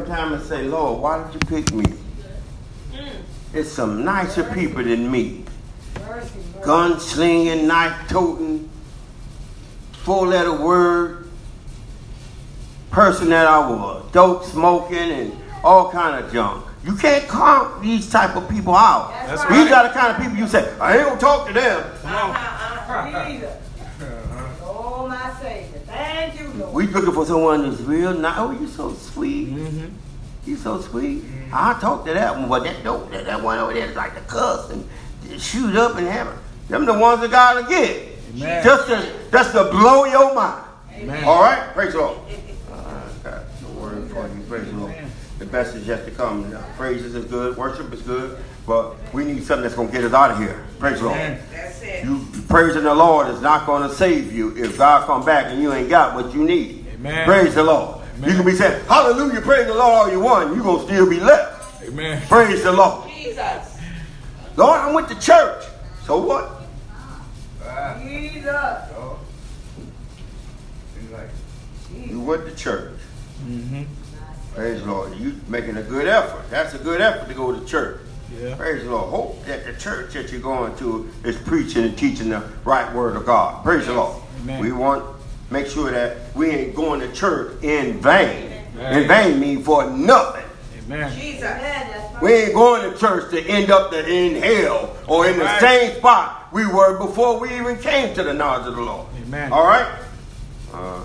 sometimes and say, Lord, why did you pick me? Mm. It's some nicer people than me. Gunslinging, knife toting, four letter word person that I was. Dope smoking and all kind of junk. You can't count these type of people out. That's These are the kind of people you say, I ain't gonna talk to them. Uh-uh, me either. Oh, my Savior. Thank you, Lord. We looking for someone who's real nice. Oh, you so sweet. You so sweet. I talked to that one, but that dope, that, that one over there is like the cuss and shoot up and have it. Them the ones that God will get. Amen. Just to just to blow your mind. Amen. All right, praise the Lord. Uh, got the word for you, praise the Lord. The best is yet to come. Now, Praises is good, worship is good, but we need something that's gonna get us out of here. Praise the Lord. That's it. You praising the Lord is not going to save you if God come back and you ain't got what you need. Amen. Praise the Lord. Amen. You can be saying, Hallelujah, praise the Lord all you want. You're going to still be left. Amen. Praise the Lord. Jesus. Lord, I went to church. So what? Jesus. You went to church. Mm-hmm. Praise the Lord. You making a good effort. That's a good effort to go to church. Yeah. Praise the Lord. Hope that the church that you're going to is preaching and teaching the right word of God. Praise the Lord. Amen. We want make sure that we ain't going to church in vain. Amen. In vain mean for nothing. Amen. Jesus. We ain't going to church to end up the, in hell or in the same spot we were before we even came to the knowledge of the Lord. Amen. All right? Uh,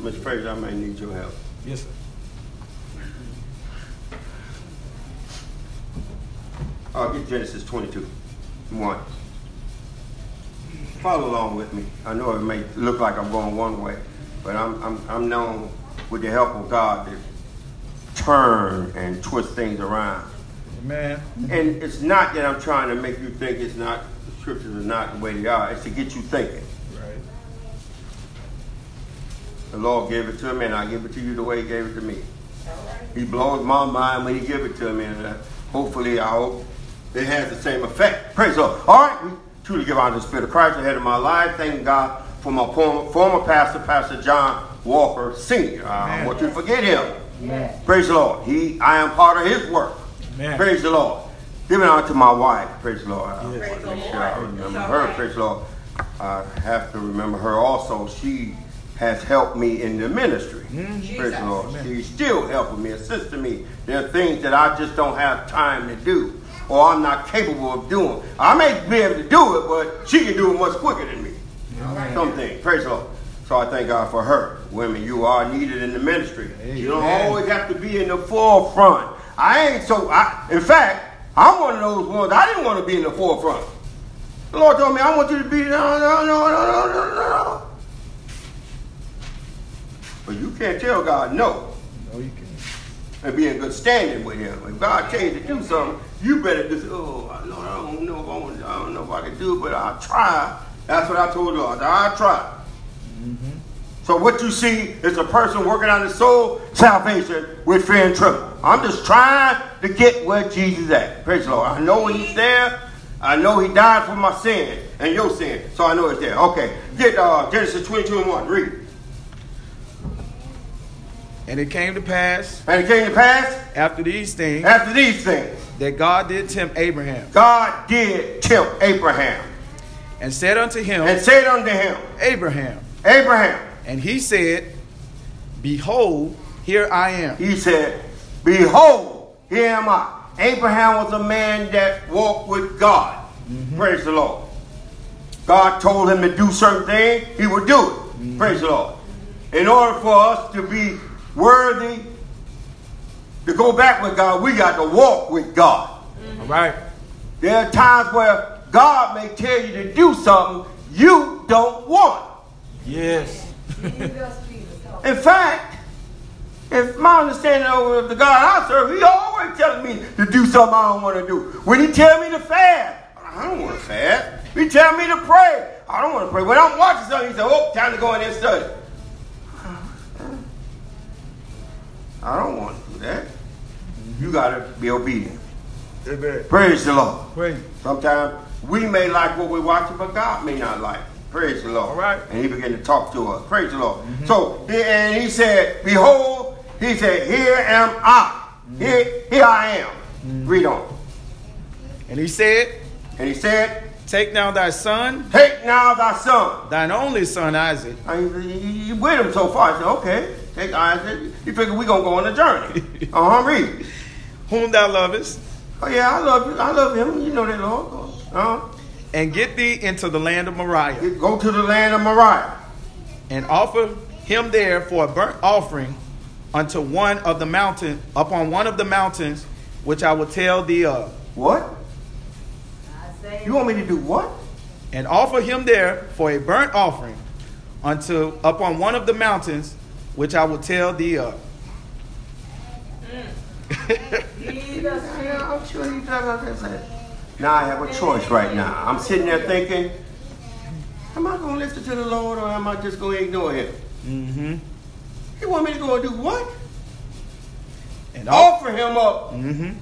Mr. Fraser, I may need your help. Yes, sir. I'll get Genesis 22, 1. Follow along with me. I know it may look like I'm going one way, but I'm, I'm, I'm known with the help of God to turn and twist things around. Amen. And it's not that I'm trying to make you think it's not, the scriptures are not the way they are. It's to get you thinking. Right. The Lord gave it to me, and I give it to you the way He gave it to me. He blows my mind when He give it to me, and uh, hopefully, I hope it has the same effect. Praise the Lord. All right, we truly give honor to the Spirit of Christ ahead of my life. Thank God for my former, former pastor, Pastor John Walker Sr. I don't want you to forget him. Yes. Praise the Lord. He, I am part of His work. Amen. Praise the Lord. Giving honor to my wife. Praise the Lord. I Yes. want to make sure I remember her. Praise the Lord. I have to remember her also. She has helped me in the ministry. Mm-hmm. Praise the Lord. Amen. She's still helping me, assisting me. There are things that I just don't have time to do or I'm not capable of doing. I may be able to do it, but she can do it much quicker than me. Some things. Praise the Lord. So I thank God for her. Women, you are needed in the ministry. You don't always have to be in the forefront. I ain't so. I, in fact, I'm one of those ones. I didn't want to be in the forefront. The Lord told me, I want you to be no, no, no, no, no, no, no. But you can't tell God no No, you can't. and be in good standing with Him. If God tells you to do something, you better just, oh, Lord, I don't know if I, want, I don't know if I can do it, but I'll try. That's what I told Lord. I'll try. So what you see is a person working on his soul salvation with fear and trembling. I'm just trying to get where Jesus is at. Praise the Lord. I know he's there. I know he died for my sin and your sin. So I know it's there. Okay. Get uh, Genesis 22 and 1. Read. And it came to pass And it came to pass after these things after these things. That God did tempt Abraham God did tempt Abraham and said unto him, and said unto him, Abraham. Abraham, And he said, Behold, here I am. he said, Behold, here am I. Abraham was a man that walked with God. Mm-hmm. Praise the Lord. God told him to do certain things, he would do it. Mm-hmm. Praise the Lord. In order for us to be worthy to go back with God, we got to walk with God. Mm-hmm. All right. There are times where God may tell you to do something you don't want. Yes. In fact, if my understanding of the God I serve, he always telling me to do something I don't want to do. When he tell me to fast, I don't want to fast. He tell me to pray, I don't want to pray. When I'm watching something, he say, "Oh, time to go in there and study." I don't want to do that. You got to be obedient. Amen. Praise the Lord. Praise. Sometimes we may like what we're watching, but God may not like. it. Praise the Lord. All right. Mm-hmm. And he began to talk to us. Praise the Lord. So, and he said, Behold, He said, Here am I. Here, here I am. Read on. And he said, And he said, Take now thy son, Take now thy son. thine only son Isaac, And he, he, he with him so far. I said, Okay, take Isaac. You figure we gonna go on a journey. Uh huh. Read. Whom thou lovest, Oh yeah, I love you. I love him. You know that, Lord. Uh huh. and get thee into the land of Moriah, Go to the land of Moriah. and offer him there for a burnt offering unto one of the mountain upon one of the mountains which I will tell thee of. What? You want me to do what? And offer him there for a burnt offering unto upon one of the mountains which I will tell thee of. Jesus, Yeah, I'm sure he does. Now I have a choice right now. I'm sitting there thinking, am I going to listen to the Lord or am I just going to ignore him? Mm-hmm. He want me to go and do what? And. Offer him up Mm-hmm.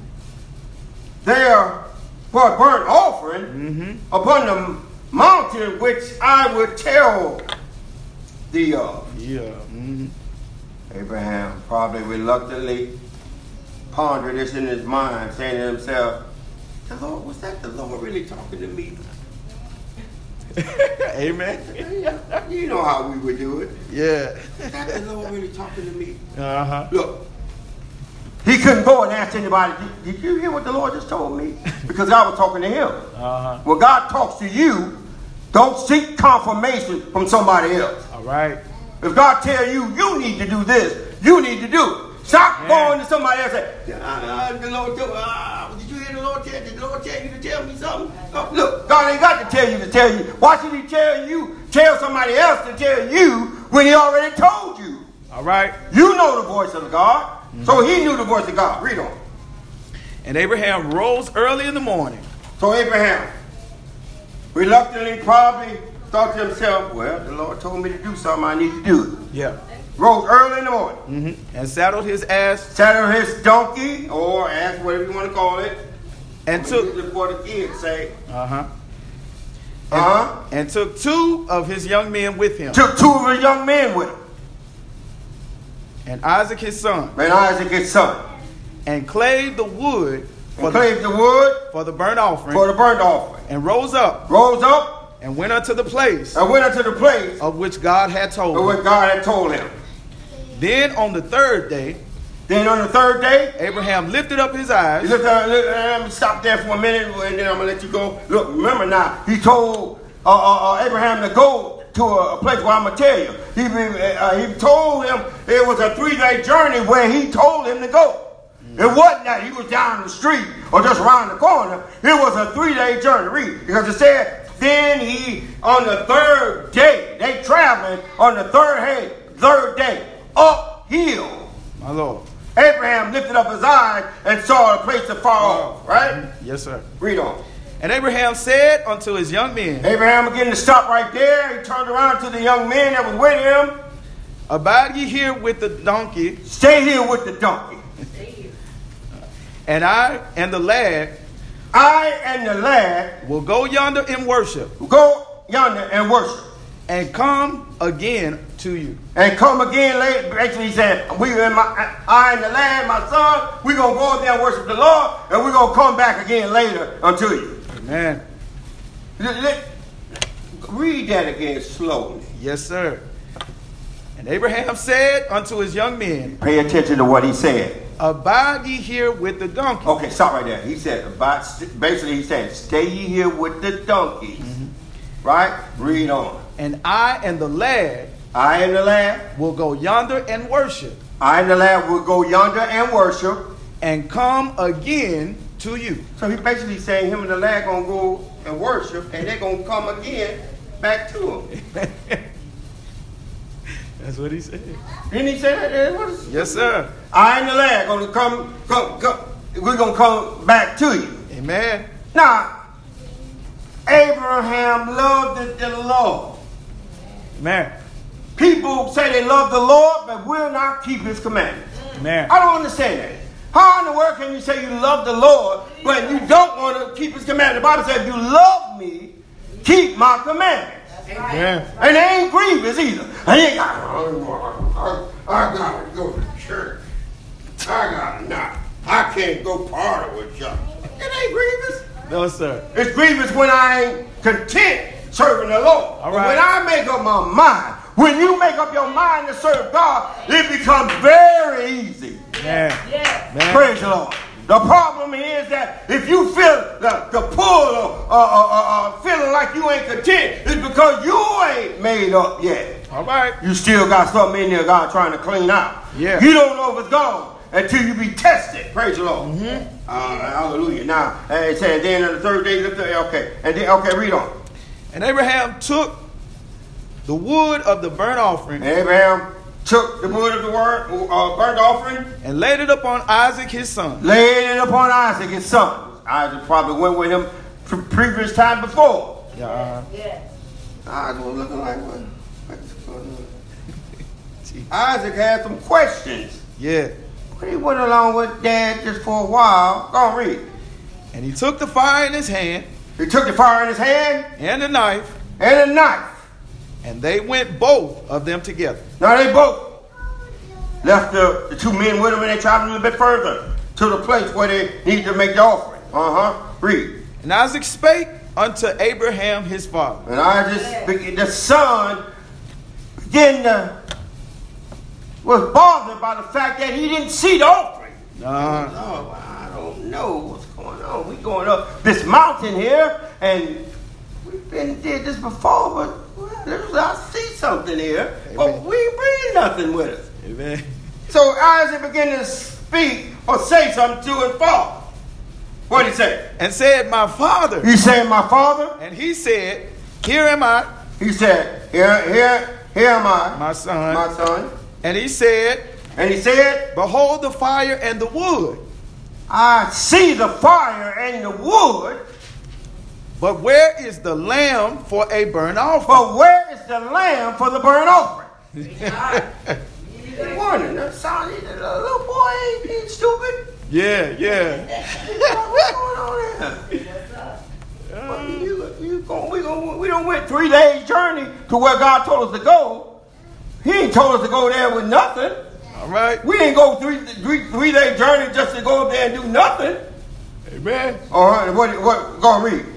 there for a burnt offering Mm-hmm. upon the mountain which I would tell thee of. Yeah. Mm-hmm. Abraham probably reluctantly pondered this in his mind, saying to himself, the Lord, was that the Lord really talking to me? Amen. You know how we would do it. Yeah. Is that the Lord really talking to me? Uh-huh. Look, he couldn't go and ask anybody, did, did you hear what the Lord just told me? Because I was talking to him. Uh-huh. When God talks to you, don't seek confirmation from somebody else. All right. If God tell you, you need to do this, you need to do it. Stop Yeah. going to somebody else and say, "Ah, the Lord told, ah, did you hear the Lord tell, did the Lord tell you to tell me something? Oh, look, God ain't got to tell you to tell you. Why should he tell you, tell somebody else to tell you when he already told you? All right. You know the voice of God. So he knew the voice of God. Read on. And Abraham rose early in the morning So Abraham reluctantly probably thought to himself, well, the Lord told me to do something, I need to do it. Yeah. Rose early in the morning. Mm-hmm. And saddled his ass saddled his donkey, or ass, whatever you want to call it. and took for the kids say, uh-huh. uh-huh. And took two of his young men with him, Took two of his young men with him, and Isaac his son, and Isaac his son. and clave the wood for And the, clave the wood for the burnt offering, for the burnt offering. and rose up Rose up and went unto the place and went unto the place of which God had of told him. what God had told him. Then on the third day, Then on the third day, Abraham lifted up his eyes look, me stop there for a minute, and then I'm gonna let you go. Look, remember now, he told uh, uh, uh, Abraham to go to a, place where I'm gonna tell you. He uh, he told him it was a three day journey where he told him to go. It wasn't that he was down the street or just around the corner. It was a three day journey. Read because it said then he on the third day they traveling on the third day third day uphill. My Lord. Abraham lifted up his eyes and saw a place afar off. Right? Yes, sir. Read on. And Abraham said unto his young men, Abraham began to stop right there. He turned around to the young men that was with him. Abide ye here with the donkey, Stay here with the donkey. and I and the lad I and the lad will go yonder and worship, go yonder and worship. and come again to you. And come again later. Actually, he said, "We in my, I and the lad, my son, we're to go up there and worship the Lord, and we're to come back again later unto you. Amen. Let- let- read that again slowly. Yes, sir. And Abraham said unto his young men, Pay attention to what he said. Abide ye here with the donkey, Okay, stop right there. He said, about, basically, he said, stay ye here with the donkeys. Mm-hmm. Right? Read on. and I and the lad I and the lad, will go yonder and worship, I and the lad will go yonder and worship. and come again to you. So he basically saying him and the lad gonna go and worship, and they're gonna come again back to him. That's what he said. Didn't he say that? there? What is- Yes, sir. I and the lad gonna come, come, come. We're gonna come back to you. Amen. Now, Abraham loved the, the Lord. Man. People say they love the Lord, but will not keep His commandments. Man. I don't understand that. How in the world can you say you love the Lord, but you don't want to keep His commandments? The Bible says, if you love me, keep my commandments. Yeah. And they ain't grievous either. I ain't got, oh, I, I gotta go to church. I got to not. I can't go party with y'all. It ain't grievous. No, sir. It's grievous when I ain't content serving the Lord. All But right. when I make up my mind, when you make up your mind to serve God, it becomes very easy. Man. Yes. Man. Praise the Lord. The problem is that if you feel the, the pull or uh, uh, uh, uh, feeling like you ain't content, it's because you ain't made up yet. All right. You still got something in there God trying to clean out. Yeah. You don't know if it's gone until you be tested. Praise the Lord. Uh, hallelujah. Now, and it said, then on the third day, lift up, okay. And then, okay, read on. And Abraham took the wood of the burnt offering Abraham took the wood of the word, uh, burnt offering, and laid it upon Isaac his son. laid it upon Isaac, his son. Isaac probably went with him pre- previous time before. Yeah. Yes. Isaac was looking like, what? What's going on? Isaac had some questions. Yeah. But he went along with dad just for a while. Go on, read. And he took the fire in his hand He took the fire in his hand and the knife, and a knife. And they went both of them together. Now they both left the, the two men with them and they traveled a little bit further to the place where they needed to make the offering. Uh huh. Read. And Isaac spake unto Abraham his father. And I just, the son began to, was bothered by the fact that he didn't see the offering. Uh, Oh, I don't know what's going on. We going up this mountain here, and we've been did this before, but well, there's- I see something here, but we ain't bring nothing with us. amen. So Isaac began to speak or say something to his father. What did he say? And said, My father. He said, "My father." And he said, Here am I, He said, "Here, here, here am I, my son. my son." And he said, And he said, Behold the fire and the wood, "I see the fire and the wood, but where is the lamb for a burnt offering? but where is the lamb for the burnt offering?" Jesus. Wondering, that sound, that little boy ain't, ain't stupid. Yeah, yeah. What's going on here? Well, you, you gon- we, gon- we don't went three days journey to where God told us to go. He ain't told us to go there with nothing. All right. We ain't go three three three day journey just to go up there and do nothing. Amen. All right, what what go read.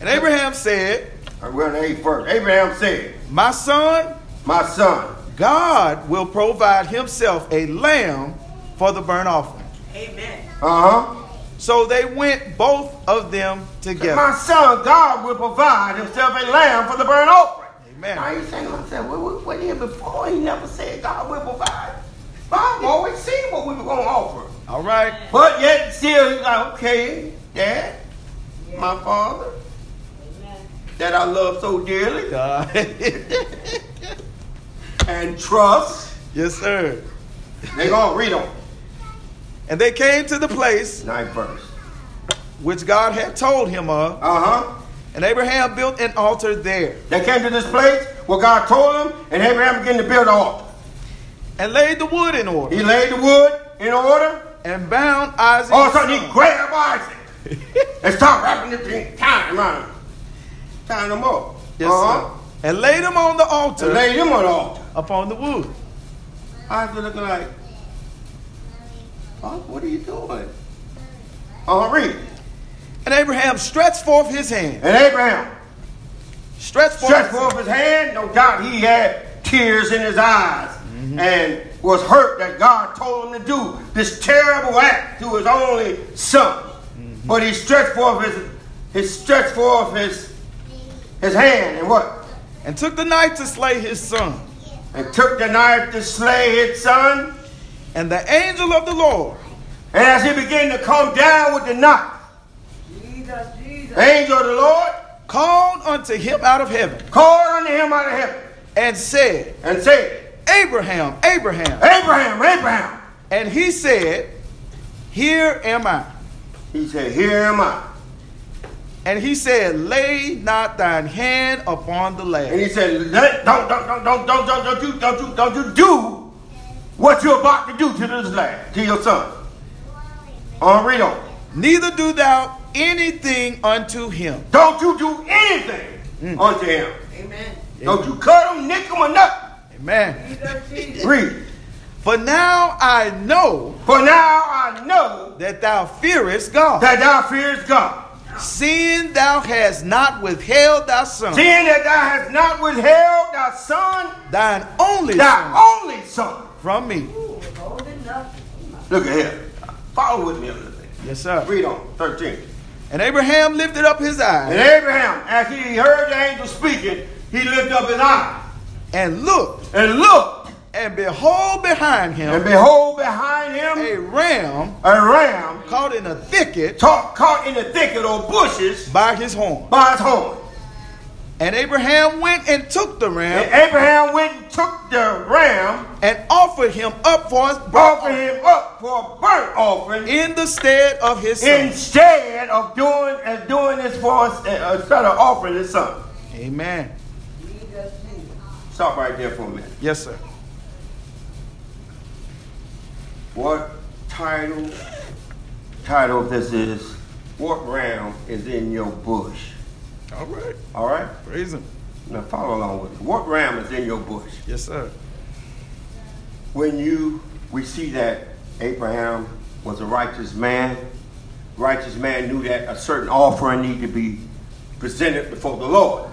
And Abraham said, All right, We're on the eighth. Abraham said, My son, "My son, God will provide himself a lamb for the burnt offering. Amen. uh huh, So they went both of them together. my son, God will provide Himself a lamb for the burnt offering." Amen. Now you saying to myself, what, what, what here before he never said God will provide. I've always seen what we were going to offer. All right. But yet still, he's like, okay, Dad, my father, Amen. That I love so dearly God. and trust. yes, sir. They're going to read them. And they came to the place Ninth verse. which God had told him of, Uh-huh. and Abraham built an altar there, They came to this place where God told them, and Abraham began to build an altar. and laid the wood in order, He laid the wood in order. and bound Isaac. All of a sudden, he grabbed Isaac and started wrapping the thing, tying him around. Tying them up. Yes, uh-huh. sir. And laid them on the altar And laid him on the altar. upon the wood. I was looking like, oh, what are you doing? Uh, read. And Abraham stretched forth his hand. And Abraham Stretched forth. stretched forth his hand. No doubt he had tears in his eyes and was hurt that God told him to do this terrible act to his only son. But he stretched forth his, his stretched forth his, his hand and what? and took the knife to slay his son. And took the knife to slay his son. And the angel of the Lord And as he began to come down with the knife, Jesus, Jesus. the angel of the Lord called unto him out of heaven called unto him out of heaven and said, and said, Abraham, Abraham. Abraham, Abraham. And he said, Here am I. He said, Here am I. And he said, Lay not thine hand upon the lad. And he said, Let, don't, don't, don't, don't, don't, don't, don't, you, don't, you, don't you do what you're about to do to this lad, to your son. On, read on. Neither do thou anything unto him. Don't you do anything mm. unto him. Amen. Don't you cut him, nick him, or nothing. Amen. Jesus, Jesus. Read. For now I know For now I know that thou fearest God, that thou fearest God, seeing thou hast not withheld thy son, seeing that thou hast not withheld thy son, thine only thy son, only son. from me. Ooh. Look at here. Follow with me a little bit. Yes, sir. Read on, 13. And Abraham lifted up his eyes. And Abraham, as he heard the angel speaking, he lifted up his eyes and looked, and looked, and behold behind him. and behold behind him a ram a ram caught in a thicket ta- caught in the thicket or bushes by his horn. by his horn. And Abraham went and took the ram. And Abraham went and took the ram, and offered him up for his burnt offered him up for a burnt offering in the stead of his son. instead of doing uh, doing this for us uh, instead of offering his son. Amen. Stop right there for a minute. Yes, sir. What title title of this is? What ram is in your bush? All right. All right. Praise him. Now follow along with me. What ram is in your bush? Yes, sir. When you we see that Abraham was a righteous man. Righteous man knew that a certain offering needed to be presented before the Lord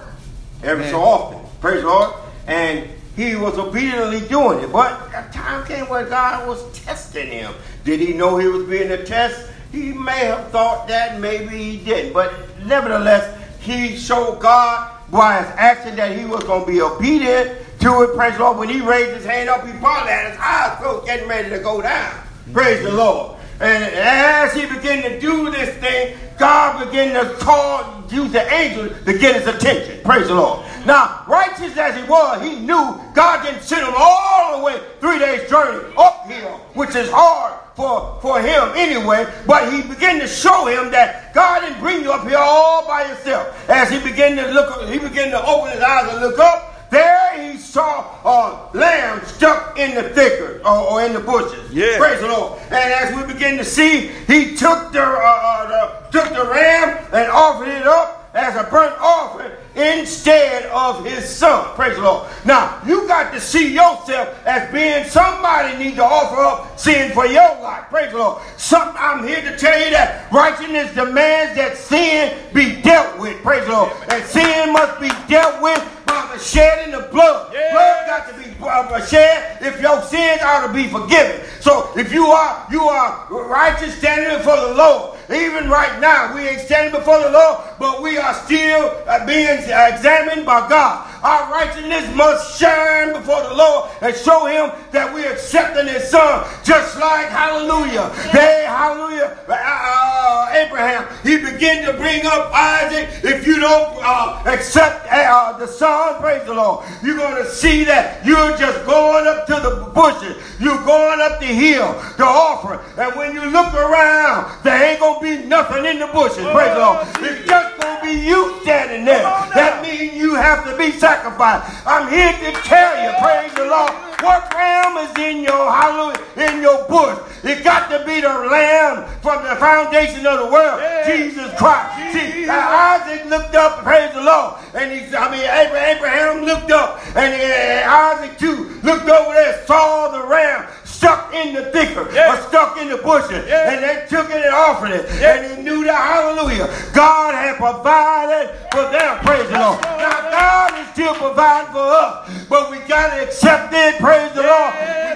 every so often. Praise the Lord. And he was obediently doing it. But a time came where God was testing him. Did he know he was being a test? He may have thought that, maybe he didn't. But nevertheless, he showed God by his action that he was going to be obedient to it. Praise the Lord. When he raised his hand up, he probably had his eyes closed, getting ready to go down. Praise the Lord. And as he began to do this thing, God began to call, use the angel to get his attention. Praise the Lord. Now, righteous as he was, he knew God didn't send him all the way three days journey uphill, which is hard for, for him anyway. But he began to show him that God didn't bring you up here all by yourself. As he began to look, he began to open his eyes and look up. There he saw a lamb stuck in the thicket or, or in the bushes. Yeah. Praise the Lord. And as we begin to see, he took the, uh, uh, the took the ram and offered it up as a burnt offering instead of his son. Praise the Lord. Now you got to see yourself as being somebody need to offer up sin for your life. Praise the Lord. Some, I'm here to tell you that righteousness demands that sin be dealt with. Praise the Lord. And sin must be dealt with by the shedding of blood. Yeah. Blood got to be uh, shed if your sins are to be forgiven. So if you are you are righteous standing before the Lord, even right now we ain't standing before the Lord, but we are still uh, being examined by God. Our righteousness must shine before the Lord and show Him that we're accepting His Son, just like Hallelujah. Hey, Hallelujah. Uh, uh, Abraham, he began to bring up Isaac. If you don't uh, accept uh, the Son, praise the Lord, you're going to see that you're just going up to the bushes. You're going up the hill to offer. And when you look around, there ain't going to be nothing in the bushes. Praise the Lord. It's just to be you standing there. Come on now. That means you have to be sacrificed. I'm here to tell you, praise the Lord, what ram is in your hallelujah, in your bush? It got to be the lamb from the foundation of the world, Yeah. Jesus Christ. See, Jesus. uh, Isaac looked up, praise the Lord, and he, I mean, Abraham, Abraham looked up, and uh, Isaac too looked over there, saw the ram stuck in the thicket, Yeah. or stuck in the bushes, Yeah. and they took it and offered it, Yeah. and he knew that, hallelujah, God had provided for them, praise the Lord. Now, God is still providing for us, but we got to accept it, praise the Lord.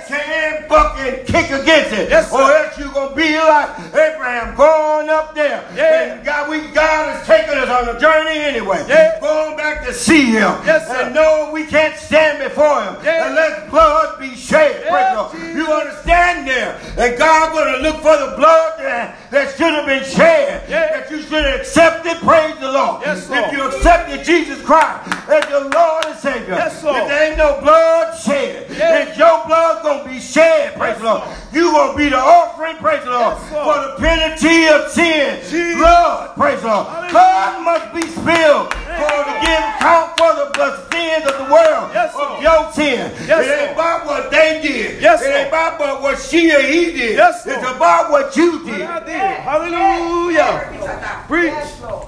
We can't buck and kick against it, Yes, or else you're going to be like Abraham going up there. And God, we, God is taking us on a journey anyway. Going back to see him. Yes, sir. And know we can't stand before him unless blood be shed. Praise the Lord. You going to stand there, and God going to look for the blood that, that should have been shed. Yeah. That you should have accepted. Praise the Lord. Yes, Lord. If you accepted Jesus Christ as your Lord and Savior, Yes, Lord. if there ain't no blood shed, Yeah. if your blood going to be shed, praise Yes, the Lord, Lord. you going to be the offering, praise the Lord, Yes, Lord. for the penalty of sin. Jesus. Blood, praise the Lord. Hallelujah. Blood must be spilled for to give count for the, sins of the world, Yes, of your sin. Yes, it ain't about what they did. Yes, it ain't Lord. About what- what she or he did. Yes, it's about what you did. I did. Hallelujah. Preach. Yes, Lord.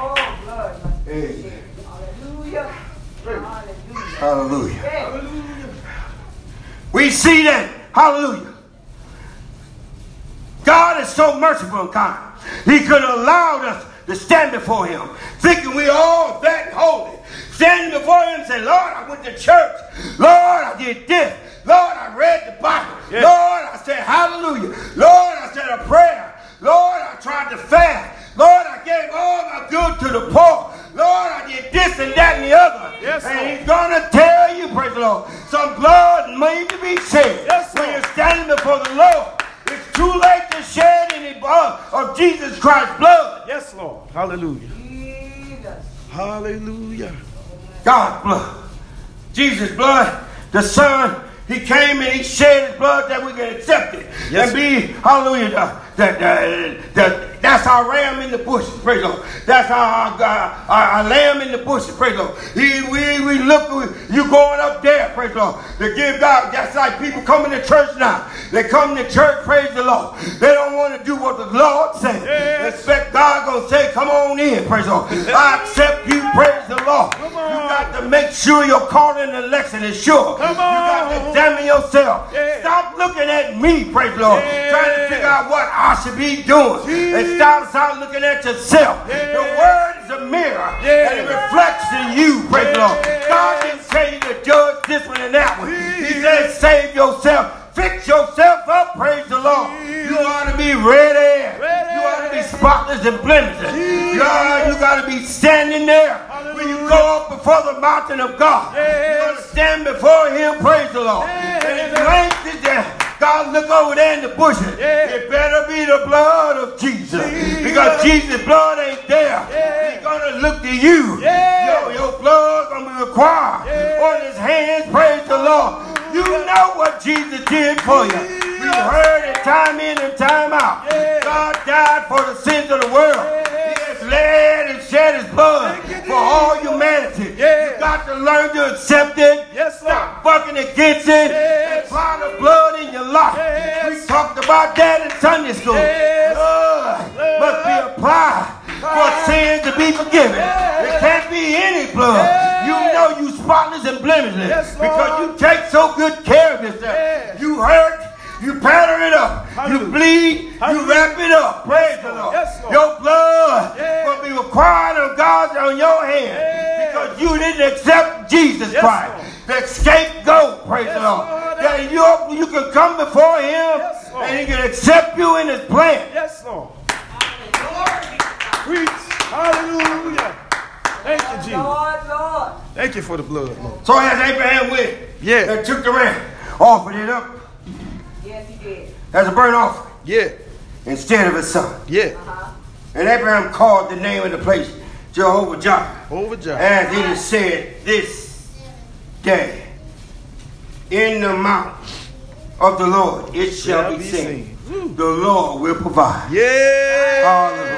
Oh, blood Hey. shed. Hallelujah. Hallelujah. Hallelujah. Hey. We see that hallelujah. God is so merciful and kind. He could have allowed us to stand before him, thinking we all that holy. Standing before him and say, Lord, I went to church. Lord, I did this. Lord, I read the Bible. Yes. Lord, I said hallelujah. Lord, I said a prayer. Lord, I tried to fast. Lord, I gave all my good to the poor. Lord, I did this and that and the other. Yes, and Lord. he's gonna tell you, praise the Lord, some blood may to be shed Yes, when you're standing before the Lord. It's too late to shed any blood of Jesus Christ's blood. Yes, Lord. Hallelujah. Jesus. Hallelujah. God's blood. Jesus' blood, the Son, He came and He shed His blood that we can accept it. Yes, and be, hallelujah, the, the, the, that's our ram in the bush, praise the Lord. That's our, our, our, our lamb in the bush, praise the Lord. He, we, we look, you going up there, praise the Lord, to give God. That's like people coming to church now. They come to church, praise the Lord. They don't want to do what the Lord said. Yes. Expect God gonna say, come on in, praise the Lord. I accept you, praise the Lord. You got to make sure your calling and election is sure. Come You got to on. examine yourself. Yeah. Stop looking at me, praise the Lord, Yeah. trying to figure out what I should be doing. And Jesus. stop, stop looking at yourself. Yeah. The word is a mirror, Yeah. and it reflects in you, praise the Lord. God didn't say you to judge this one and that one. He said, save yourself. Fix yourself up, praise the Lord. You ought to be ready. Ready. You ought to be spotless and. Jesus. You ought, you got to be standing there when you go up before the mountain of God. Yes. You got to stand before Him, praise the Lord. Yes. And if you ain't God look over there in the bushes. Yes. It better be the blood of Jesus. Jesus. Because Jesus' blood ain't there. Yes. He's gonna look to you. Yes. Yo, your blood gonna be required on his hands, praise the Lord. You know what Jesus did for you. We Jesus. heard it time in and time out. God died for the sins of the world. He has bled and shed his blood for all humanity. You got to learn to accept it. Yes, Stop fucking against it. Apply the blood in your life. We talked about that in Sunday school. Blood must be applied for sins to be forgiven. It can't be any blood. You know you spotless and blemishless because you take so good care of yourself. You hurt, you pattern it up, you bleed, you wrap it up. Praise the Lord. Yes, Lord. Your blood Yes. will be required of God on your hand because you didn't accept Jesus Christ, the scapegoat. Praise Yes, the Lord. Lord. That you, you can come before Him Yes, and He can accept you in His plan. Yes, Lord. Glory. Preach. Hallelujah. Thank you, Jesus. Lord, Lord. Thank you for the blood, Lord. So as Abraham went Yeah. and took the ram, offered it up Yes, he did. as a burnt offering Yeah. instead of his son. Yeah. Uh-huh. And Abraham called the name of the place Jehovah Jireh. Overjoyed. As it is said this day, in the mount of the Lord it shall, be, seen. The Lord will provide. Yeah.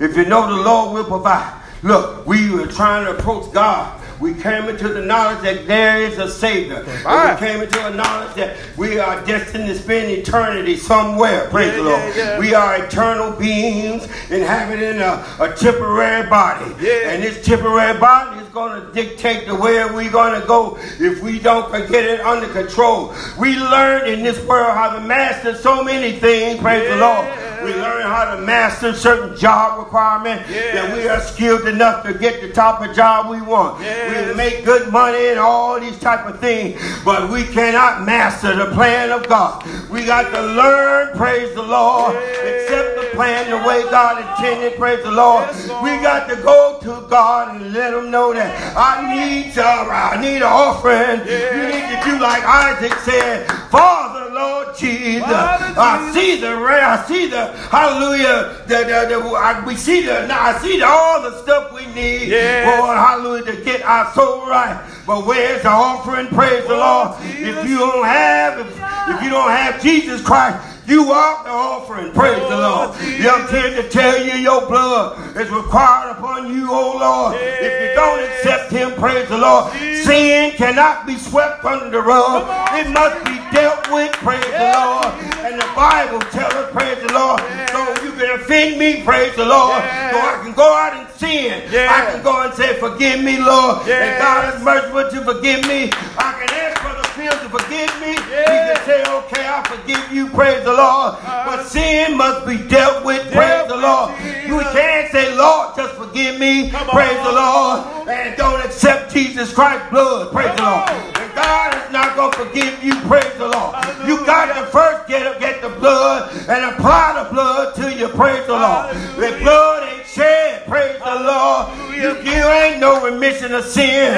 If you know the Lord will provide. Look, we were trying to approach God. We came into the knowledge that there is a Savior. Provide. we came into a knowledge that we are destined to spend eternity somewhere. Praise Yeah, the Lord. yeah, yeah. We are eternal beings inhabiting a, a temporary body. And this temporary body is going to dictate the way we're going to go if we don't get it under control. We learn in this world how to master so many things. Praise the Lord. We learn how to master certain job requirements that we are skilled enough to get the type of job we want. We make good money and all these type of things, but we cannot master the plan of God. We got to learn, praise the Lord, accept the plan the way God intended, praise the Lord. Yes, Lord. We got to go to God and let him know that I need some, I need an offering. You need to do like Isaac said, Father, Lord Jesus, I see the ray, I see the hallelujah, the, the, the, I, we see the, I see the, all the stuff we need Yes. for hallelujah to get our soul right. But where's the offering? Praise the Oh, Lord. If you don't have, if, if you don't have Jesus Christ, you are the offering. Praise the Oh, Lord. Yeah, I'm here to tell you your blood is required upon you, oh Lord. If you don't accept him, praise the Lord. Jesus. Sin cannot be swept under the rug. On. It must be dealt with, praise the Lord. And the Bible tells us, praise the Lord, so you can offend me, praise the Lord. So I can go out and sin. I can go and say, forgive me, Lord. And God is merciful to forgive me. I can the him to forgive me, he can say, okay, I forgive you, praise the Lord. But sin must be dealt with, praise the Lord. You can't say, Lord, just forgive me, Come praise the. Lord, and don't accept Jesus Christ's blood, praise the Lord. On. And God is not going to forgive you, praise the Lord. You got to first get, get the blood and apply the blood to you, praise the Lord. The blood ain't shed, praise the Lord. You, Hallelujah. you ain't no remission of sin.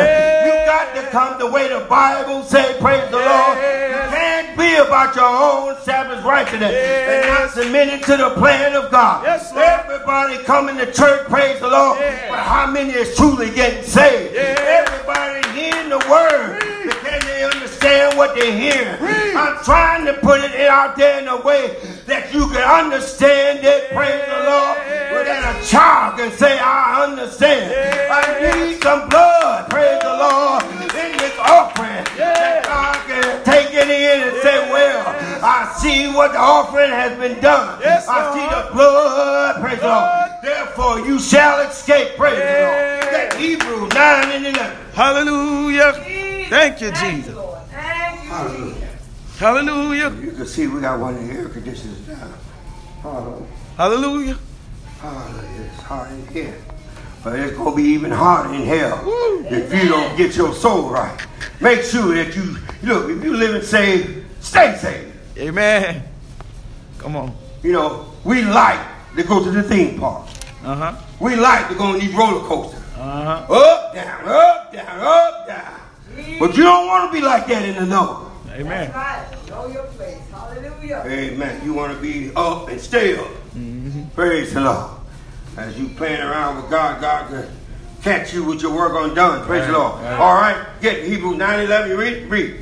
You got to come the way the Bible says, praise the Lord. You can't be about your own Sabbath righteousness and not submitting to the plan of God. Yes. Everybody coming to church, praise the Lord. But how many is truly getting saved? Everybody hearing the word. But can they understand what they're hearing? I'm trying to put it out there in a way that you can understand it, praise the Lord. But that a child can say, I understand. I need some blood, what the offering has been done. Yes, I see the blood, praise the Lord. Therefore, you shall escape, praise the Lord. That Hebrew 9 and 11. Hallelujah. Jesus. Thank you, Thank Jesus. Lord. Thank you, Hallelujah. Jesus. Hallelujah. You can see we got one of the air conditioners down. Hallelujah. Hallelujah. Hallelujah. It's hard in here. But it's going to be even harder in hell Woo. if you don't get your soul right. Make sure that you, look, if you live and saved, stay saved. Amen. Come on. You know, we like to go to the theme park. Uh huh. We like to go on these roller coasters. Uh huh. Up, down, up, down, up, down. But you don't want to be like that in the know. Amen. That's right. Know your place. Hallelujah. Amen. You want to be up and stay up. Praise the Lord. As you playing around with God, God can catch you with your work undone. Praise the Lord. right. All right. Get Hebrews 9 11. Read? Read.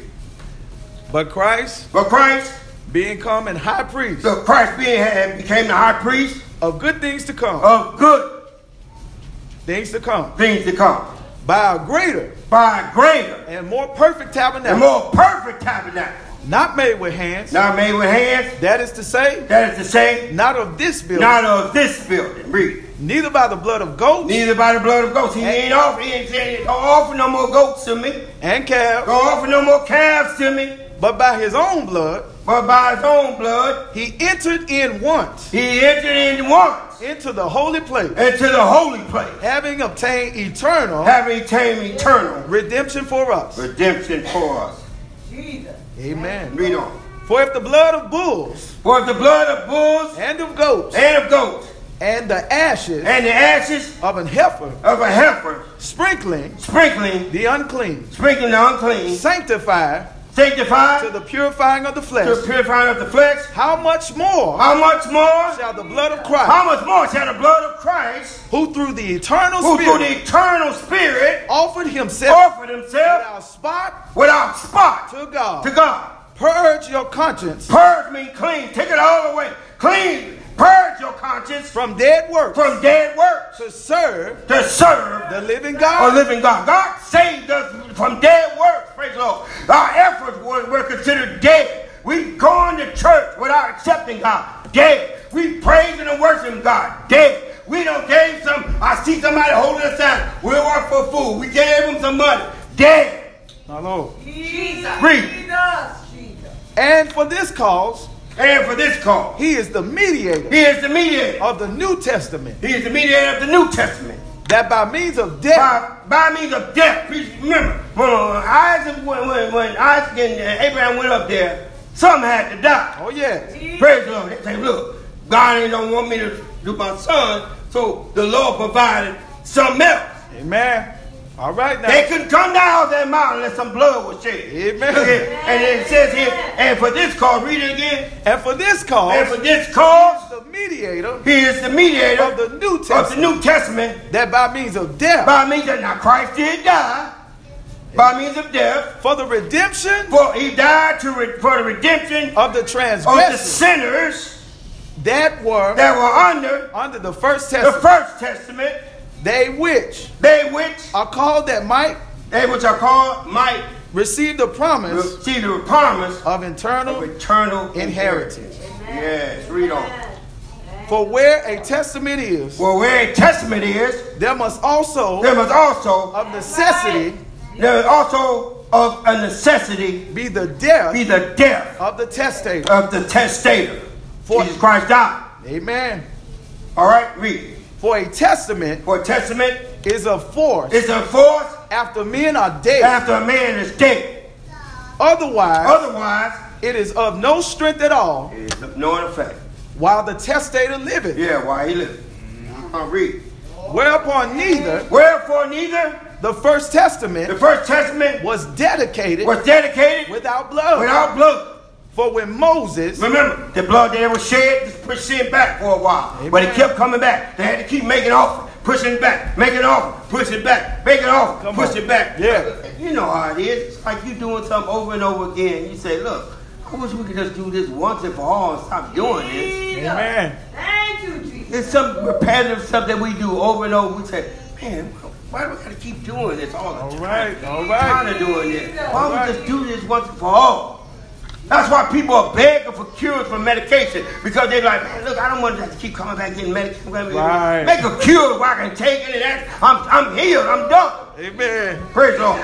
But Christ, But Christ, being come and high priest so Christ being had, became the high priest of good things to come, of good things to come, things to come. by a greater By a greater and more perfect tabernacle. and more perfect tabernacle. not made with hands. Not made with hands. That is to say, That is to say, not of this building, not of this building. Read. neither by the blood of goats Neither by the blood of goats. He ain't off. He ain't saying, don't offer no more goats to me. and calves, Don't offer no more calves to me. but by his own blood, But by his own blood, he entered in once he entered in once into the holy place, into the holy place, having obtained eternal having obtained eternal redemption for us. redemption for us. Jesus. Amen. Read on. For if the blood of bulls For if the blood of bulls and of goats and of goats and the ashes and the ashes of an heifer of a heifer sprinkling sprinkling, the unclean sprinkling the unclean, sanctify sanctified to the purifying of the flesh. to the purifying of the flesh, how much more how much more? shall the blood of Christ, How much more shall the blood of Christ, who through the eternal who through the eternal Spirit offered himself offered himself without spot without spot to God, to God? purge your conscience Purge me clean. Take it all away. Clean. Purge your conscience from dead works from dead works to serve to serve the living God. God. living God. God saved us from dead works. Praise the Lord. Our efforts were, were considered dead. We gone to church without accepting God. Dead. We praising and worshiping God. Dead. We don't gave some. I see somebody holding us down. We'll work for food. We gave them some money. Dead. Hello. Jesus. Read. Jesus. Jesus. And for this cause, And for this cause, he is the mediator He is the mediator. of the New Testament, He is the mediator of the New Testament. that by means of death by, by means of death. Remember, when Isaac, when, when, when Isaac and Abraham went up there, some had to die. Oh yeah. Praise the Lord. They say, look, God ain't don't want me to do my son, so the Lord provided something else. Amen. All right now. They couldn't come down off that mountain unless some blood was shed. Amen. And it says here, and for this cause, read it again. And for this cause, And for this cause, the mediator he is the mediator of the New of the Testament, New Testament that by means of death, by means of now Christ did die by means of death. for the redemption For he died to re, for the redemption of the of the sinners that were that were under under the first the first testament, they which they which are called that might they which are called might receive the promise receive the promise of of eternal. eternal Inheritance. Yes, read on. For where a testament is, Well, where a testament is, there must also, there must also of necessity, there is also of a necessity be the death be the death of the testator. of the testator. For- Jesus Christ died. Amen. All right, read. For a testament For a testament is of force is a force after men are dead. after a man is dead. Otherwise, Otherwise, it is of no strength at all it is of no effect. while the testator liveth. Yeah, while he lived. Mm-hmm. I'll read. Whereupon neither Wherefore, neither the first testament the first testament was dedicated was dedicated without blood. without blood. For when Moses Remember, the blood that was shed just pushed sin back for a while. But it kept coming back. They had to keep making offering, pushing it back, making offering, push it back, make it off, Come push on. it back. Yeah. You know how it is. It's like you doing something over and over again. You say, look, I wish we could just do this once and for all and stop doing this. Amen. Thank you, Jesus. It's some repetitive stuff that we do over and over. We say, man, why do we gotta keep doing this all the All time? right, all tired right. of doing this. Why don't right. we just do this once and for all? That's why people are begging for cures for medication because they're like, man, look, I don't want to keep coming back getting medication. Right. Make a cure where I can take it and that's, I'm, I'm healed. I'm done. Amen. Praise the Lord.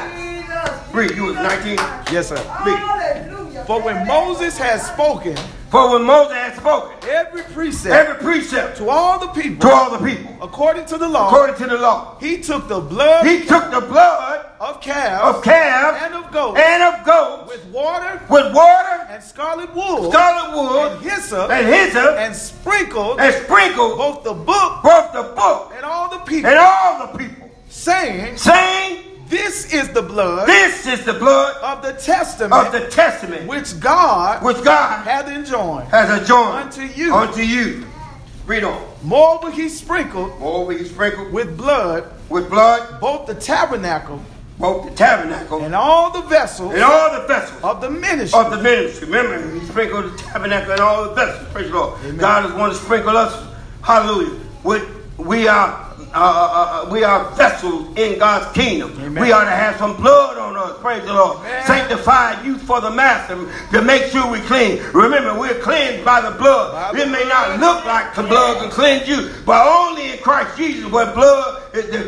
Read, you was 19. Yes, sir. Hallelujah. For when Moses had spoken For when Moses had spoken, every precept every precept to all the people, to all the people, according to the law, according to the law, he took the blood he took the blood of calves of calves and of goats and of goats with water with water, and scarlet wool scarlet and wool, hyssop and hyssop, and sprinkled and sprinkled both the book both the book and all the people, and all the people, saying, saying, This is the blood This is the blood of the testament of the testament which God which God hath enjoined. has enjoined Unto you. Unto you. Read on. Moreover, he sprinkled Moreover, he sprinkled with blood with blood both the tabernacle both the tabernacle and all the vessels and all the vessels of the ministry. of the ministry. Remember, he sprinkled the tabernacle and all the vessels. Praise the Lord. God is going to sprinkle us. Hallelujah. With we are. Uh, uh, uh, we are vessels in God's kingdom. Amen. We ought to have some blood on us. Praise the Lord. Amen. Sanctified youth for the master to make sure we clean. Remember, we're cleansed by the blood. By it may not look like the blood can cleanse you, but only in Christ Jesus, where blood, the,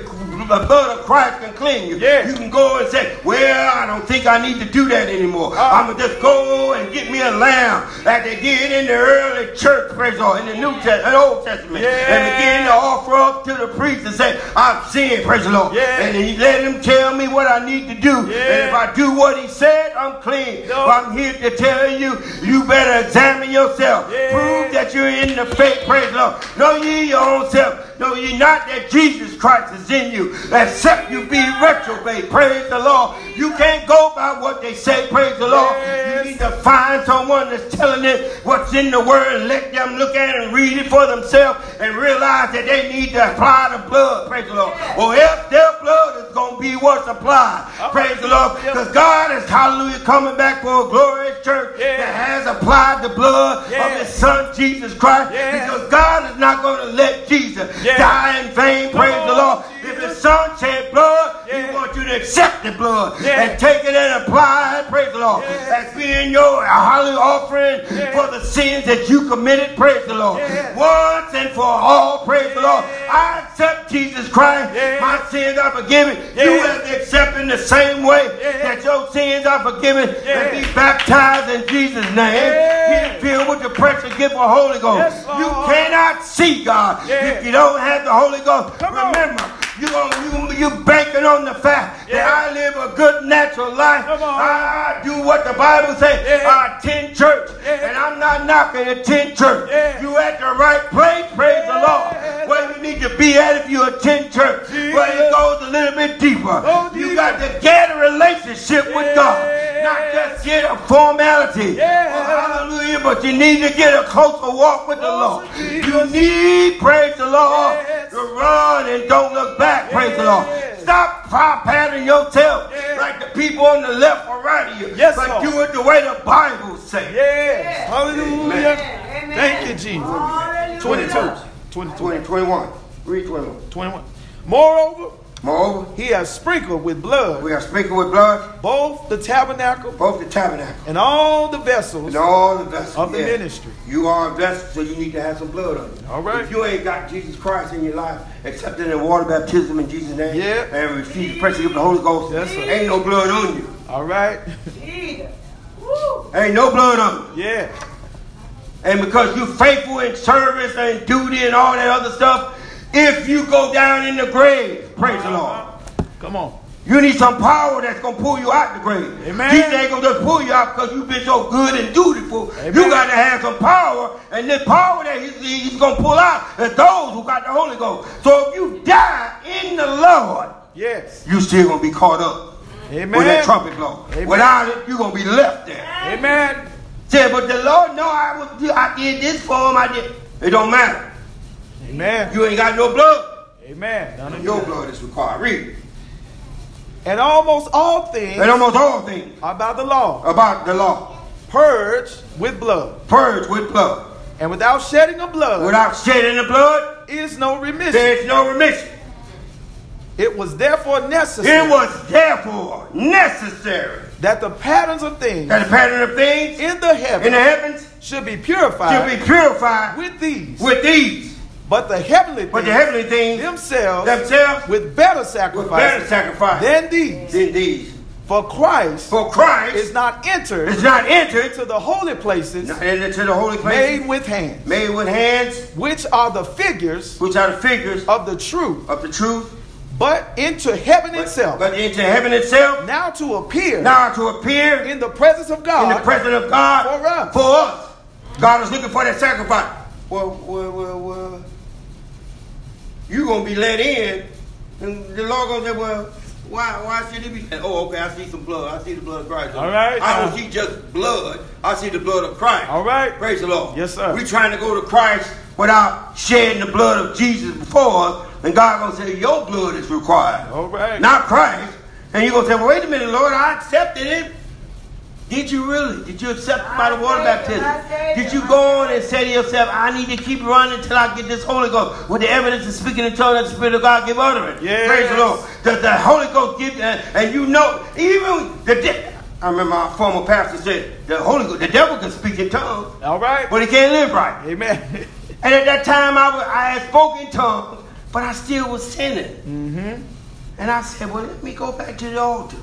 the blood of Christ can cleanse you. Yes. You can go and say, "Well, I don't think I need to do that anymore. Uh. I'm gonna just go and get me a lamb like they did in the early church, praise the Lord, in the New Testament, Old Testament, Yeah. and begin to offer up to the priest and say, "I've sinned, praise the Lord," Yeah. and he let him tell me what I need to do, Yeah. and if I do what he said, I'm clean. No. But I'm here to tell you, you better examine yourself. Prove that you're in the faith, praise the Lord. Know ye your own self. Know ye not that Jesus Christ is in you, except you be reprobate. Praise the Lord. You can't go by what they say, praise the Lord. You need to find someone that's telling it what's in the word and let them look at it and read it for themselves and realize that they need to apply the blood, praise the Lord. Or else their blood is going to be what's applied, praise the Lord. Because God is, hallelujah, coming back for a glorious church that has applied the blood of his son, Jesus Christ. Because God is not going to let Jesus Yeah. die in vain, Come praise the Lord. If Jesus. the son shed blood, Yeah. he wants you to accept the blood Yeah. and take it and apply it, the Lord. As being your hallelujah offering for the sins that you committed, praise the Lord. Once and for all, praise the Lord. I accept Jesus Christ. My sins are forgiven. You have to accept in the same way that your sins are forgiven and be baptized in Jesus' name. Be filled with the precious gift of Holy Ghost. You cannot see God if you don't have the Holy Ghost. Remember, you gonna you you banking on the fact Yeah. that I live a good natural life. On. I do what the Bible says. Yeah. I attend church, Yeah. and I'm not knocking attend church. You at the right place, praise the Lord. Where you need to be at if you attend church. But it goes a little bit deeper. You got to get a relationship with God, not just get a formality. Oh, hallelujah! But you need to get a closer walk with the Lord. Jesus. You need, praise the Lord, Yes. to run and don't look back. Praise the Lord. Yes. Stop fire patting yourself Yes. like the people on the left or right of you. Yes, but Lord. do it the way the Bible says. Yes. Hallelujah. Amen. Thank you, Jesus. Hallelujah. 22. 22. 20, 21. Read 21. 21. Moreover, Moreover, he has sprinkled with blood we are sprinkled with blood both the tabernacle both the tabernacle and all the vessels and all the vessels of the Yeah. ministry. You are a vessel, so you need to have some blood on you. All right. If you ain't got Jesus Christ in your life, accepting the water baptism in Jesus' name, Yeah. and receive the precious gift of the Holy Ghost, Yes, sir. ain't no blood on you. All right. Jesus. Woo. Ain't no blood on you. Yeah. And because you're faithful in service and duty and all that other stuff, if you go down in the grave, praise the Lord. Come on. You need some power that's gonna pull you out the grave. Amen. Jesus ain't gonna just pull you out because you've been so good and dutiful. Amen. You got to have some power, and the power that he's, he's gonna pull out is those who got the Holy Ghost. So if you die in the Lord, Yes. you still gonna be caught up Amen. when that trumpet blow. Amen. Without it, you're gonna be left there. Amen. Say, but the Lord know I was I did this for him. I did. It don't matter. Amen. You ain't got no blood. Amen. None of Your you. blood is required. Read. it. And almost all things And almost all things are by the law, about the law purged with blood. purged with blood. And without shedding of blood Without shedding the blood, is no remission. there's no remission. It was therefore necessary It was therefore necessary that the patterns of things that the pattern of things in the heavens in the heavens should be purified should be purified with these. with these. But the heavenly But the things heavenly things themselves themselves with better with sacrifices better sacrifice than these. than these. For Christ For Christ is not entered is not entered into the holy places into the holy place made with hands, made with hands, which are the figures which are the figures of the truth, of the truth, but into heaven but, itself, but into heaven itself, now to appear now to appear in the presence of God, in the presence of God for us. For us. God is looking for that sacrifice. Well, well, well, well. You gonna be let in, and the Lord gonna say, well, why, why should it be? Oh, okay, I see some blood. I see the blood of Christ. All right. I don't Uh, see just blood. I see the blood of Christ. All right. Praise the Lord. Yes, sir. We trying to go to Christ without shedding the blood of Jesus before us, and God gonna say, your blood is required. All right. Not Christ. And you gonna say, well, wait a minute, Lord, I accepted it. Did you really? Did you accept it by the water baptism? Did you go on and say to yourself, I need to keep running until I get this Holy Ghost with the evidence of speaking in tongues that the Spirit of God give utterance? Yes. Praise the Lord. Does the Holy Ghost give, and, and you know, even the de- I remember our former pastor said, the Holy Ghost, the devil can speak in tongues, All right. but he can't live right. Amen. And at that time, I, was, I had spoken in tongues, but I still was sinning. mm-hmm. And I said, well, let me go back to the altar.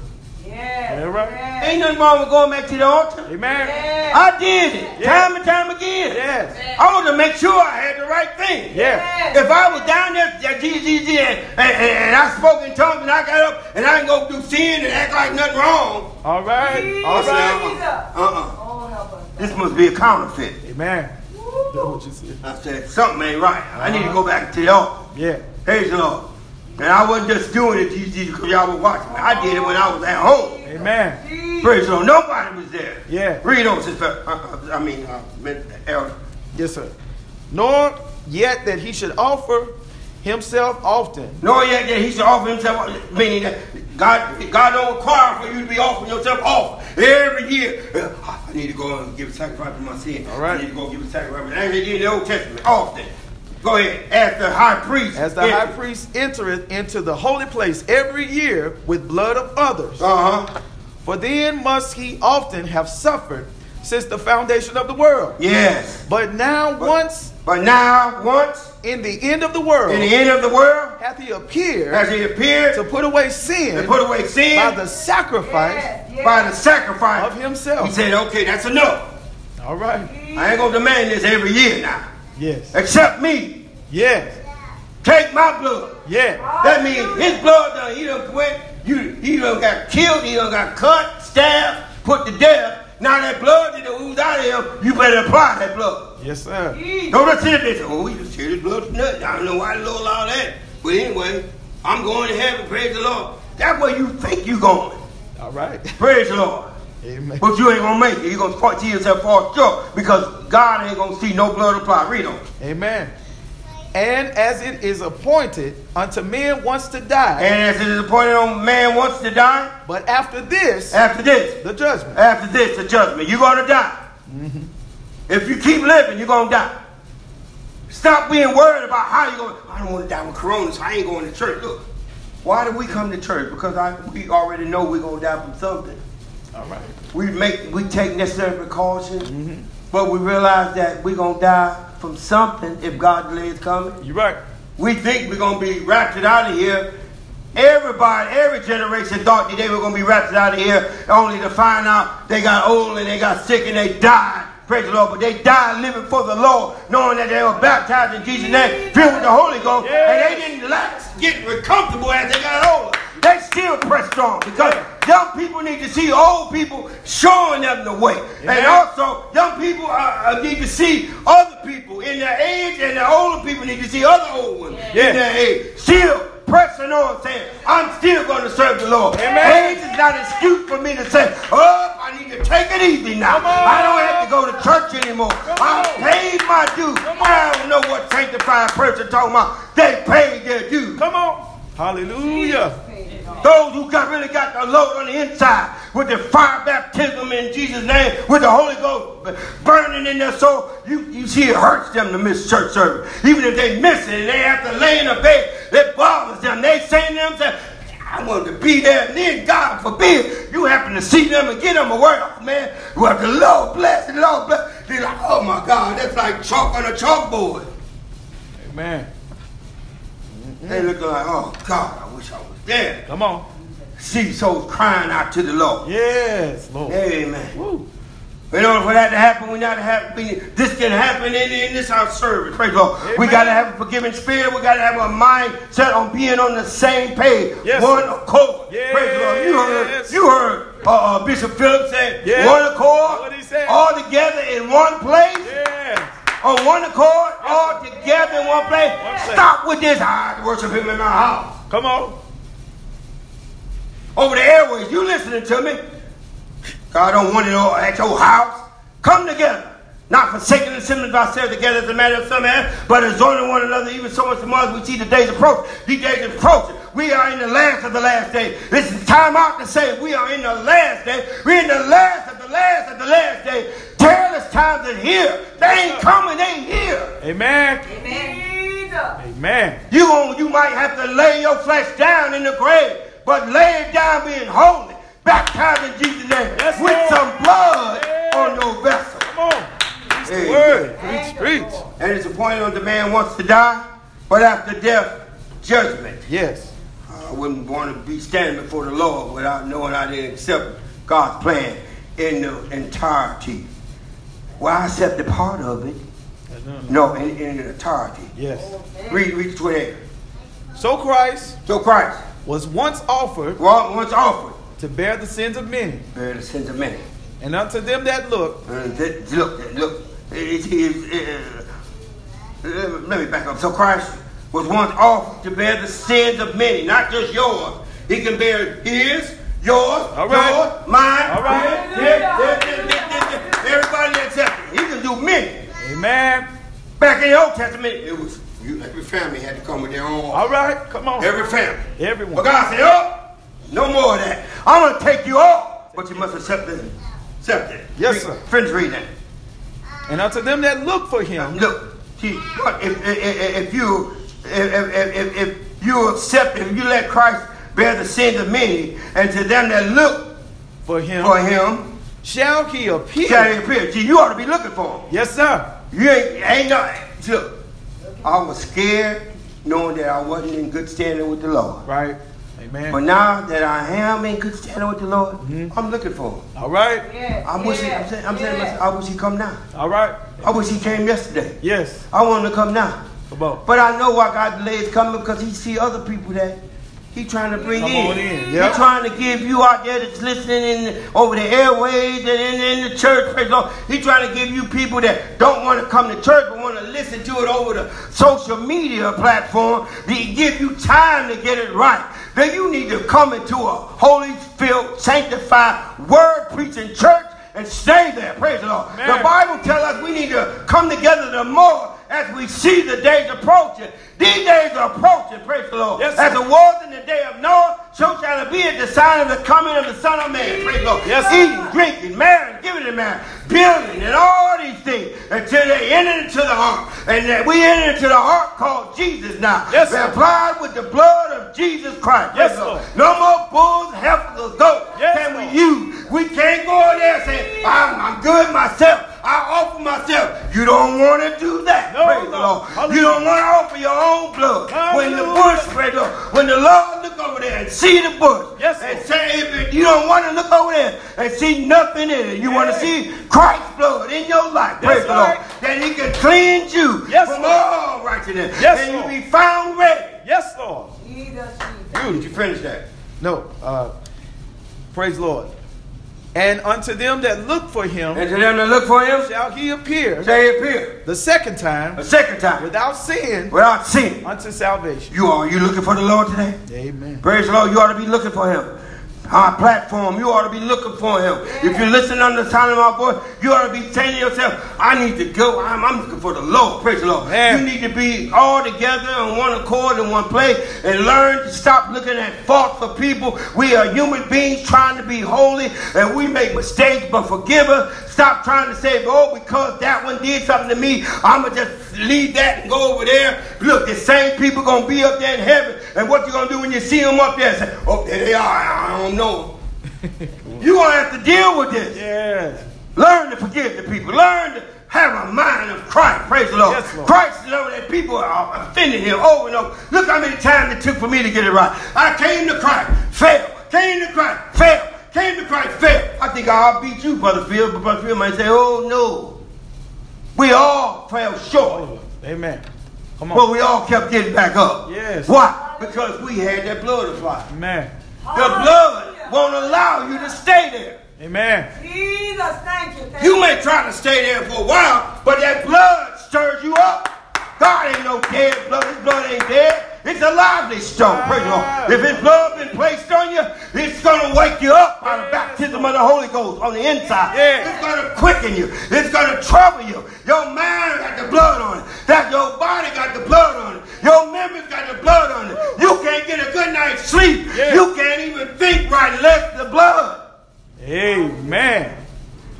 Yes. All right. Yes. Ain't nothing wrong with going back to the altar. Amen. Yes. I did it Yeah. time and time again. Yes. I wanted to make sure I had the right thing. Yes. If I was down there at GCC and, and, and I spoke in tongues and I got up and I didn't go do sin and act like nothing wrong, All right. Jesus. All I said, right. uh-uh. uh-uh. Oh. This must be a counterfeit. Amen. That's what you said. I said, something ain't right. I need to go back to the altar. Yeah. Praise the Lord. And I wasn't just doing it to GCC because y'all were watching me. I did it when I was at home. Amen. Praise the Lord. Nobody was there. Yeah. Read on, sister. Uh, uh, I mean, uh, elder. Yes, sir. Nor yet that he should offer himself often. Nor yet that he should offer himself, meaning that God, God don't require for you to be offering yourself off every year. Uh, I need to go and give a sacrifice for my sin. All right. I need to go give a sacrifice. And they did in the Old Testament often. Go ahead. As the high priest. As the high priest entereth into the holy place every year with blood of others. Uh huh. For then must he often have suffered since the foundation of the world. Yes. But now once But now, once in the end of the world in the end of the world, hath he appeared as he appeared to put away sin to put away sin by the sacrifice Yes. Yes. by the sacrifice of himself. He said, okay, that's enough. All right. I ain't going to demand this every year now. Yes. Accept me. Yes. Take my blood. Yeah. That means his blood done, he done went, you, he done got killed, he done got cut, stabbed, put to death. Now that blood that oozed out of him, you better apply that blood. Yes, sir. Don't sit there and say, oh, we just hear this blood from nothing. I don't know why the Lord allowed that. But anyway, I'm going to heaven, praise the Lord. That's where you think you're going. All right. Praise the Lord. Amen. But you ain't gonna make it. You're gonna see yourself fall short because God ain't gonna see no blood apply. Read on. Amen. And as it is appointed unto men once to die, And as it is appointed on man wants to die, but after this, after this, the judgment. after this, the judgment. You're gonna die. Mm-hmm. If you keep living, you're gonna die. Stop being worried about how you're going. I don't want to die with corona, so I ain't going to church. Look, why do we come to church? Because I, we already know we're gonna die from something. All right. We make we take necessary precautions, mm-hmm. but we realize that we're gonna die from something if God delays coming. You're right. We think we're gonna be raptured out of here Everybody, every generation thought that they were going to be raptured out of here, only to find out they got old and they got sick and they died. Praise the Lord. But they died living for the Lord, knowing that they were baptized in Jesus' name, filled with the Holy Ghost, and they didn't get comfortable as they got older. They still pressed on because young people need to see old people showing them the way. And also, young people uh, uh, need to see other people in their age, and the older people need to see other old ones Yeah. in their age. Still pressing on, saying, I'm still going to serve the Lord. Amen. Age is not an excuse for me to say, oh, I need to take it easy now. I don't have to go to church anymore. I paid my dues. I don't know what sanctified person talking about. They paid their dues. Come on. Hallelujah. Those who got really got the load on the inside with the fire baptism in Jesus' name, with the Holy Ghost burning in their soul, you, you see it hurts them to miss church service. Even if they miss it and they have to lay in a bed, it bothers them. They say to themselves, I wanted to be there, and then God forbid you happen to see them and get them a word, oh, man. Well, the Lord bless, the Lord bless. They're like, oh my God, that's like chalk on a chalkboard. Amen. They looking like, oh God, I wish I was there. Come on. See souls crying out to the Lord. Yes, Lord. Amen. Woo. In order for that to happen, we to have we, this can happen in, in this our service. Praise the Lord. We got to have a forgiving spirit. We got to have a mind set on being on the same page, Yes. one accord. Praise the Lord. You heard, Yes. you heard uh, uh, Bishop Phillips say, Yes. one accord, What he said. all together in one place. Yes. On one accord, all together in one place. One. Stop with this. I worship Him in my house. Come on. over the airways. You listening to me? God don't want it all at your house. Come together. Not forsaking the assembly of ourselves together as a matter of some man, but exhorting one another, even so much the more as we see the days approach. These days approaching. We are in the last of the last day. This is time out to say we are in the last day. We're in the last of the last of the last day. Perilous times are here. They ain't coming, they ain't here. Amen. Jesus. Amen. You gon- you might have to lay your flesh down in the grave, but lay it down being holy, baptized in Jesus' name, Yes, with Lord. some blood Yeah. on your vessel. Come on. Preach the word. Preach, preach. And it's appointed on the man wants to die, but after death, judgment. Yes. I wouldn't want to be standing before the Lord without knowing I didn't accept God's plan in the entirety. Well, I accepted part of it. No, in, in the entirety. Yes. Read, read 28. So Christ So Christ, was once offered well, once offered, to bear the sins of many, bear the sins of many. and unto them that look, Uh, th- look, look. It, it, uh, uh, let me back up. So Christ was once offered to bear the sins of many, not just yours. He can bear his, yours, All right. yours, mine, All right. his, his, his, everybody. He can do many. Amen. Back in the Old Testament, it was you, every family had to come with their own. All right. Come on. Every family. Everyone. But God said, oh, no more of that. I'm going to take you off, but you must accept it. Accept it. Yes, Read- sir. Friends, read that. And unto them that look for him, Look, see, if, if, if- you if, if, if, if you accept, if you let Christ bear the sins of many, and to them that look for him, for Him, shall he appear. shall He appear. See, you ought to be looking for Him. Yes, sir. You ain't, ain't no. Look, I was scared knowing that I wasn't in good standing with the Lord. Right. Amen. But now that I am in good standing with the Lord, mm-hmm. I'm looking for Him. All right. Yes. I wish he, I'm saying, I'm saying to yes. myself, I wish He come now. All right. I wish He came yesterday. Yes. I want Him to come now. Come on. But I know why God delayed coming because he see other people that he trying to bring Come in. on in, He yep. trying to give you out there that's listening in over the airways and in, in the church. Praise the Lord. He trying to give you people that don't want to come to church but want to listen to it over the social media platform. They give you time to get it right. Then you need to come into a holy filled, sanctified, word preaching church and stay there. Praise the Lord. Amen. The Bible tells us we need to come together the more as we see the days approaching. These days are approaching, praise the Lord. Yes, as it was in the day of Noah, so shall it be at the sign of the coming of the Son of Man. Praise the Lord. Yes. Eating, drinking, marrying, giving it to man, building, and all these things until they enter into the heart. And that we enter into the heart called Jesus now. Yes, We're sir. applied with the blood of Jesus Christ. Yes, Praise the Lord. Lord. No more bulls, heifers, goats Yes, can we use. We can't go in there saying, I'm, I'm good myself. I offer myself. You don't want to do that. No, praise the. Lord. Hallelujah. You don't want to offer your own blood. When the Hallelujah. bush, praise the Lord, when the Lord look over there and see the bush, Yes, and Lord. say, if you don't want to look over there and see nothing in it, you want to see Christ's blood in your life, That's praise the Lord, that He can cleanse you Yes, from Lord. all righteousness, Yes, and Lord. you be found ready. Yes, Lord. Jesus, Jesus. Did you finish that? No. Uh, praise the Lord. And unto them that look for him And to them that look for Him, shall he appear shall He appear the second time The second time without sin without sin. unto salvation. You are you looking for the Lord today? Amen. Praise the Lord. You ought to be looking for him. Our platform, you ought to be looking for him. If you're listening under the sound of my voice, you ought to be saying to yourself, I need to go. I'm, I'm looking for the Lord. Praise the Lord. Man. You need to be all together on one accord in one place and learn to stop looking at fault for people. We are human beings trying to be holy and we make mistakes, but forgive us. Stop trying to say, oh, because that one did something to me, I'm going to just leave that and go over there. Look, the same people going to be up there in heaven. And what you going to do when you see them up there? Say, oh, there they are. I don't know. You're going to have to deal with this. Yes. Learn to forgive the people. Learn to have a mind of Christ. Praise the Lord. Yes, Lord. Christ know that people are offending him over and over. Look how many times it took for me to get it right. I came to Christ, failed. Came to Christ, failed. Came to Christ, failed. I think I'll beat you, Brother Phil, but Brother Phil might say, oh no. We all fell short. Amen. Come on. But we all kept getting back up. Yes. Why? Because we had that blood to fly. Amen. The blood won't allow you to stay there. Amen. Jesus, thank you. Thank You may try to stay there for a while, but that blood stirs you up. God ain't no dead blood. His blood ain't dead. It's a lively stone. Praise the Lord. If his blood been placed on you, it's going to wake you up by the baptism of the Holy Ghost on the inside. Yeah. It's going to quicken you. It's going to trouble you. Your mind got the blood on it. That your body got the blood on it. Your members got the blood on it. You can't get a good night's sleep. Yeah. You can't even think right unless the blood Amen.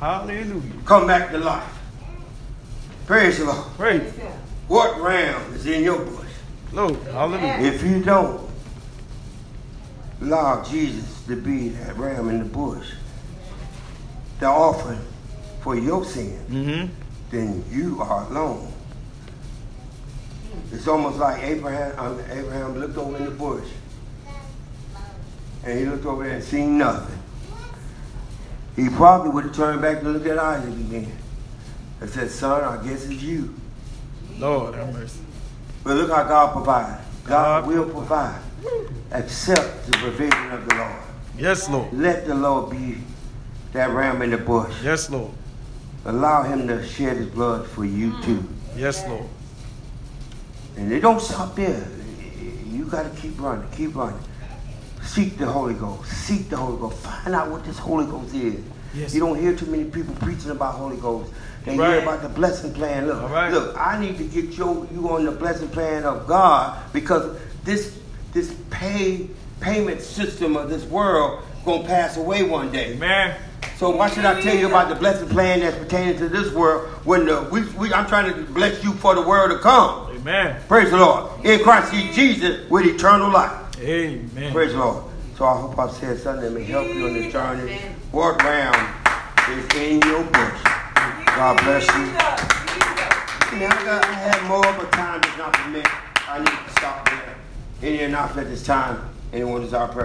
Hallelujah. come back to life. Praise the Lord. Praise. What ram is in your bush? Lord. Hallelujah. If you don't allow Jesus to be that ram in the bush, the offering for your sin, Mm-hmm. then you are alone. It's almost like Abraham. Um, Abraham looked over in the bush, and he looked over there and seen nothing. He probably would have turned back to look at Isaac again and said, "Son, I guess it's you." Lord have mercy. But look how God provides. God God will provide. Accept the provision of the Lord. Yes, Lord. Let the Lord be that ram in the bush. Yes, Lord. Allow him to shed his blood for you mm. too. Yes, Lord. And it don't stop there. You got to keep running, keep running. Seek the Holy Ghost. Seek the Holy Ghost. Find out what this Holy Ghost is. Yes. You don't hear too many people preaching about Holy Ghost. They Right. hear about the blessing plan. Look, All right. look. I need to get your, you on the blessing plan of God because this this pay payment system of this world gonna pass away one day. Amen. So why should I tell you about the blessing plan that's pertaining to this world when the, we, we, I'm trying to bless you for the world to come? Amen. Praise the Lord. In Christ Jesus with eternal life. Amen. Praise the Lord. So I hope I've said something that may help you on this journey. What round is in your bush? God bless you. Now, I, got, I had more, but time does not permit. I need to stop there. Any announcement at this time? Anyone desire prayer?